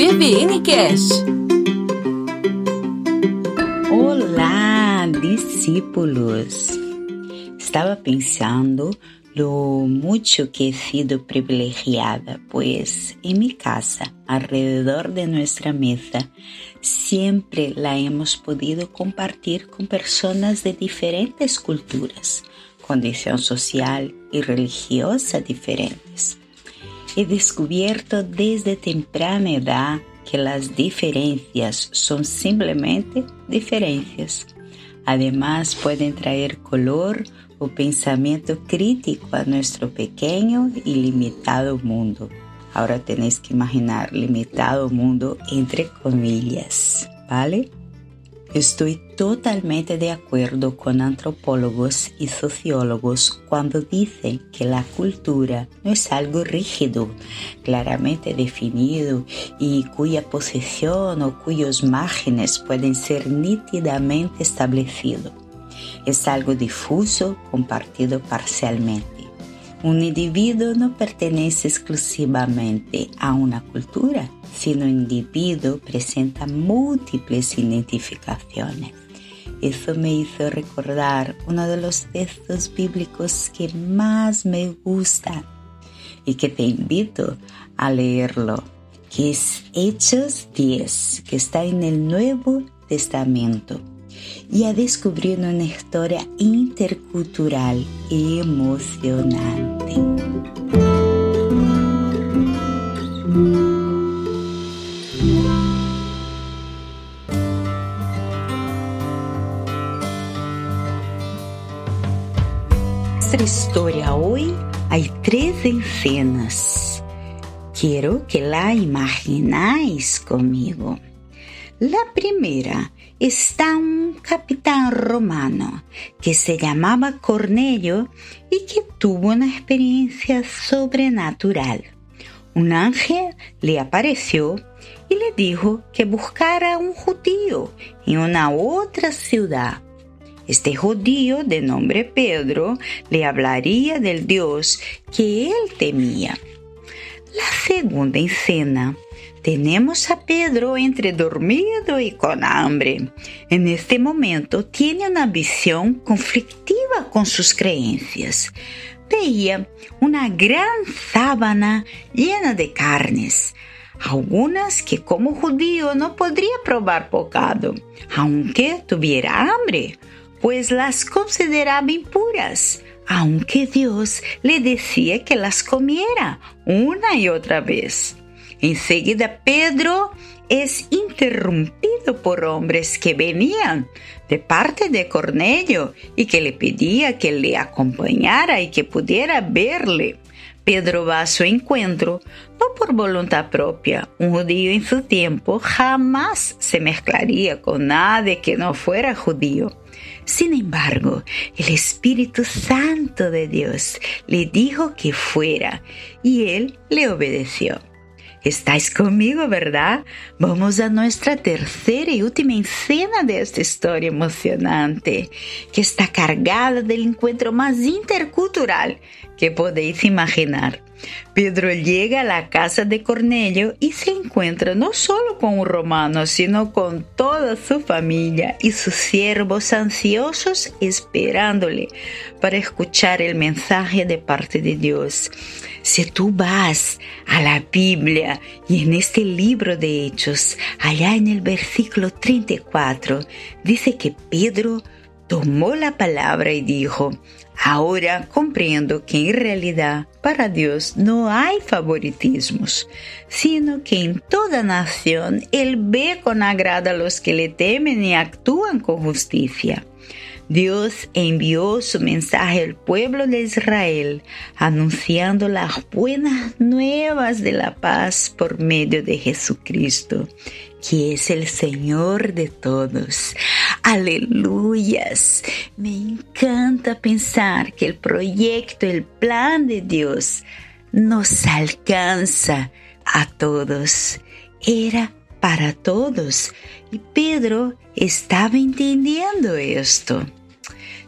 BVN Cash. Olá, discípulos! Estava pensando lo mucho que he sido privilegiada, pues en mi casa, alrededor de nuestra mesa, siempre la hemos podido compartir con personas de diferentes culturas, condición social y religiosa diferentes. He descubierto desde temprana edad que las diferencias son simplemente diferencias. Además, pueden traer color o pensamiento crítico a nuestro pequeño y limitado mundo. Ahora tenéis que imaginar limitado mundo entre comillas, ¿vale? Estoy totalmente de acuerdo con antropólogos y sociólogos cuando dicen que la cultura no es algo rígido, claramente definido y cuya posesión o cuyos márgenes pueden ser nítidamente establecidos. Es algo difuso, compartido parcialmente. Un individuo no pertenece exclusivamente a una cultura, sino individuo presenta múltiples identificaciones. Eso me hizo recordar uno de los textos bíblicos que más me gustan y que te invito a leerlo, que es Hechos 10, que está en el Nuevo Testamento y a descubrir una historia intercultural y emocionante. Historia hoy hay tres escenas. Quiero que la imagináis conmigo. La primera está un capitán romano que se llamaba Cornelio y que tuvo una experiencia sobrenatural. Un ángel le apareció y le dijo que buscara un judío en una otra ciudad. Este judío de nombre Pedro le hablaría del Dios que él temía. La segunda escena tenemos a Pedro entre dormido y con hambre. En este momento tiene una visión conflictiva con sus creencias. Veía una gran sábana llena de carnes, algunas que como judío no podría probar bocado, aunque tuviera hambre, pues las consideraba impuras aunque Dios le decía que las comiera una y otra vez. Enseguida Pedro es interrumpido por hombres que venían de parte de Cornelio y que le pedía que le acompañara y que pudiera verle. Pedro va a su encuentro, no por voluntad propia. Un judío en su tiempo jamás se mezclaría con nadie que no fuera judío. Sin embargo, el Espíritu Santo de Dios le dijo que fuera y él le obedeció. Estáis conmigo, ¿verdad? Vamos a nuestra tercera y última escena de esta historia emocionante, que está cargada del encuentro más intercultural que podéis imaginar. Pedro llega a la casa de Cornelio y se encuentra no solo con un romano, sino con toda su familia y sus siervos ansiosos esperándole para escuchar el mensaje de parte de Dios. Si tú vas a la Biblia y en este libro de Hechos, allá en el versículo 34, dice que Pedro tomó la palabra y dijo, Ahora comprendo que en realidad para Dios no hay favoritismos, sino que en toda nación Él ve con agrado a los que le temen y actúan con justicia. Dios envió su mensaje al pueblo de Israel, anunciando las buenas nuevas de la paz por medio de Jesucristo, que es el Señor de todos. Aleluyas. Me encanta pensar que el proyecto, el plan de Dios nos alcanza a todos. Era para todos. Y Pedro estaba entendiendo esto.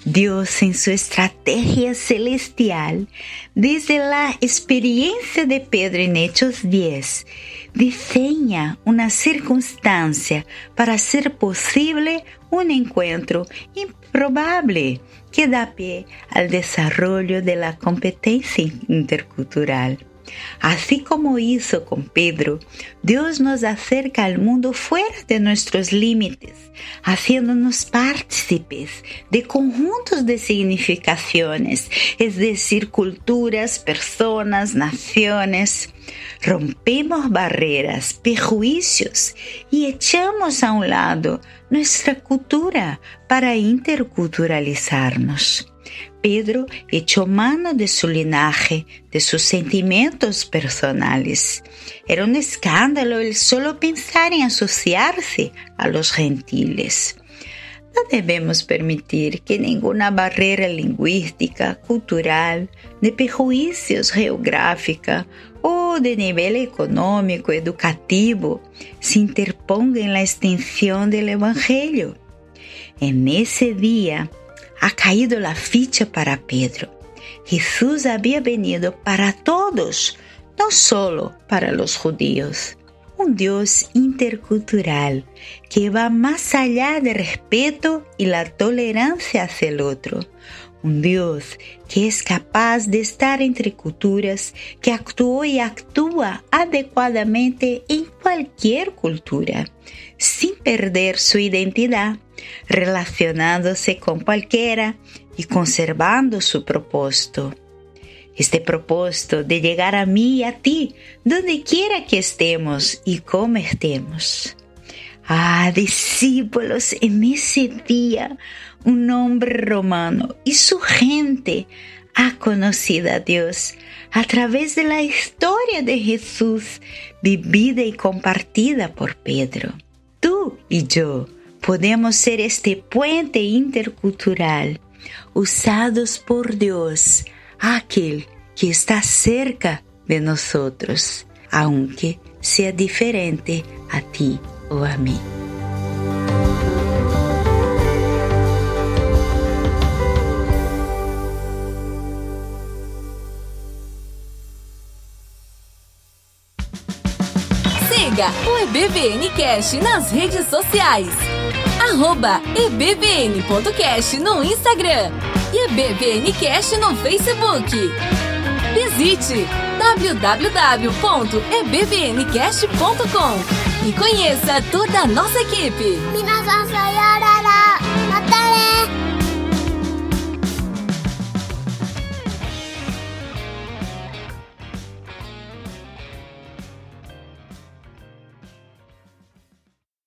Dios en su estrategia celestial, desde la experiencia de Pedro en Hechos 10, diseña una circunstancia para hacer posible un encuentro improbable que da pie al desarrollo de la competencia intercultural. Así como hizo con Pedro, Dios nos acerca al mundo fuera de nuestros límites, haciéndonos partícipes de conjuntos de significaciones, es decir, culturas, personas, naciones. Rompemos barreras, prejuicios y echamos a un lado nuestra cultura para interculturalizarnos. Pedro echó mano de su linaje, de sus sentimientos personales. Era un escándalo el solo pensar en asociarse a los gentiles. No debemos permitir que ninguna barrera lingüística, cultural, de prejuicios geográfica o de nivel económico, educativo, se interponga en la extensión del Evangelio. En ese día, ha caído la ficha para Pedro. Jesús había venido para todos, no solo para los judíos. Un Dios intercultural que va más allá del respeto y la tolerancia hacia el otro. Un Dios que es capaz de estar entre culturas, que actuó y actúa adecuadamente en cualquier cultura, sin perder su identidad relacionándose con cualquiera y conservando su propósito. Este propósito de llegar a mí y a ti, donde quiera que estemos y como estemos. Ah, discípulos, en ese día un hombre romano y su gente ha conocido a Dios a través de la historia de Jesús vivida y compartida por Pedro. Tú y yo podemos ser este puente intercultural usados por Dios, aquel que está cerca de nosotros, aunque sea diferente a ti o a mí. Siga o EBVN Cash nas redes sociais arroba no Instagram e ebbvncast no Facebook. Visite www.ebbvncast.com e conheça toda a nossa equipe.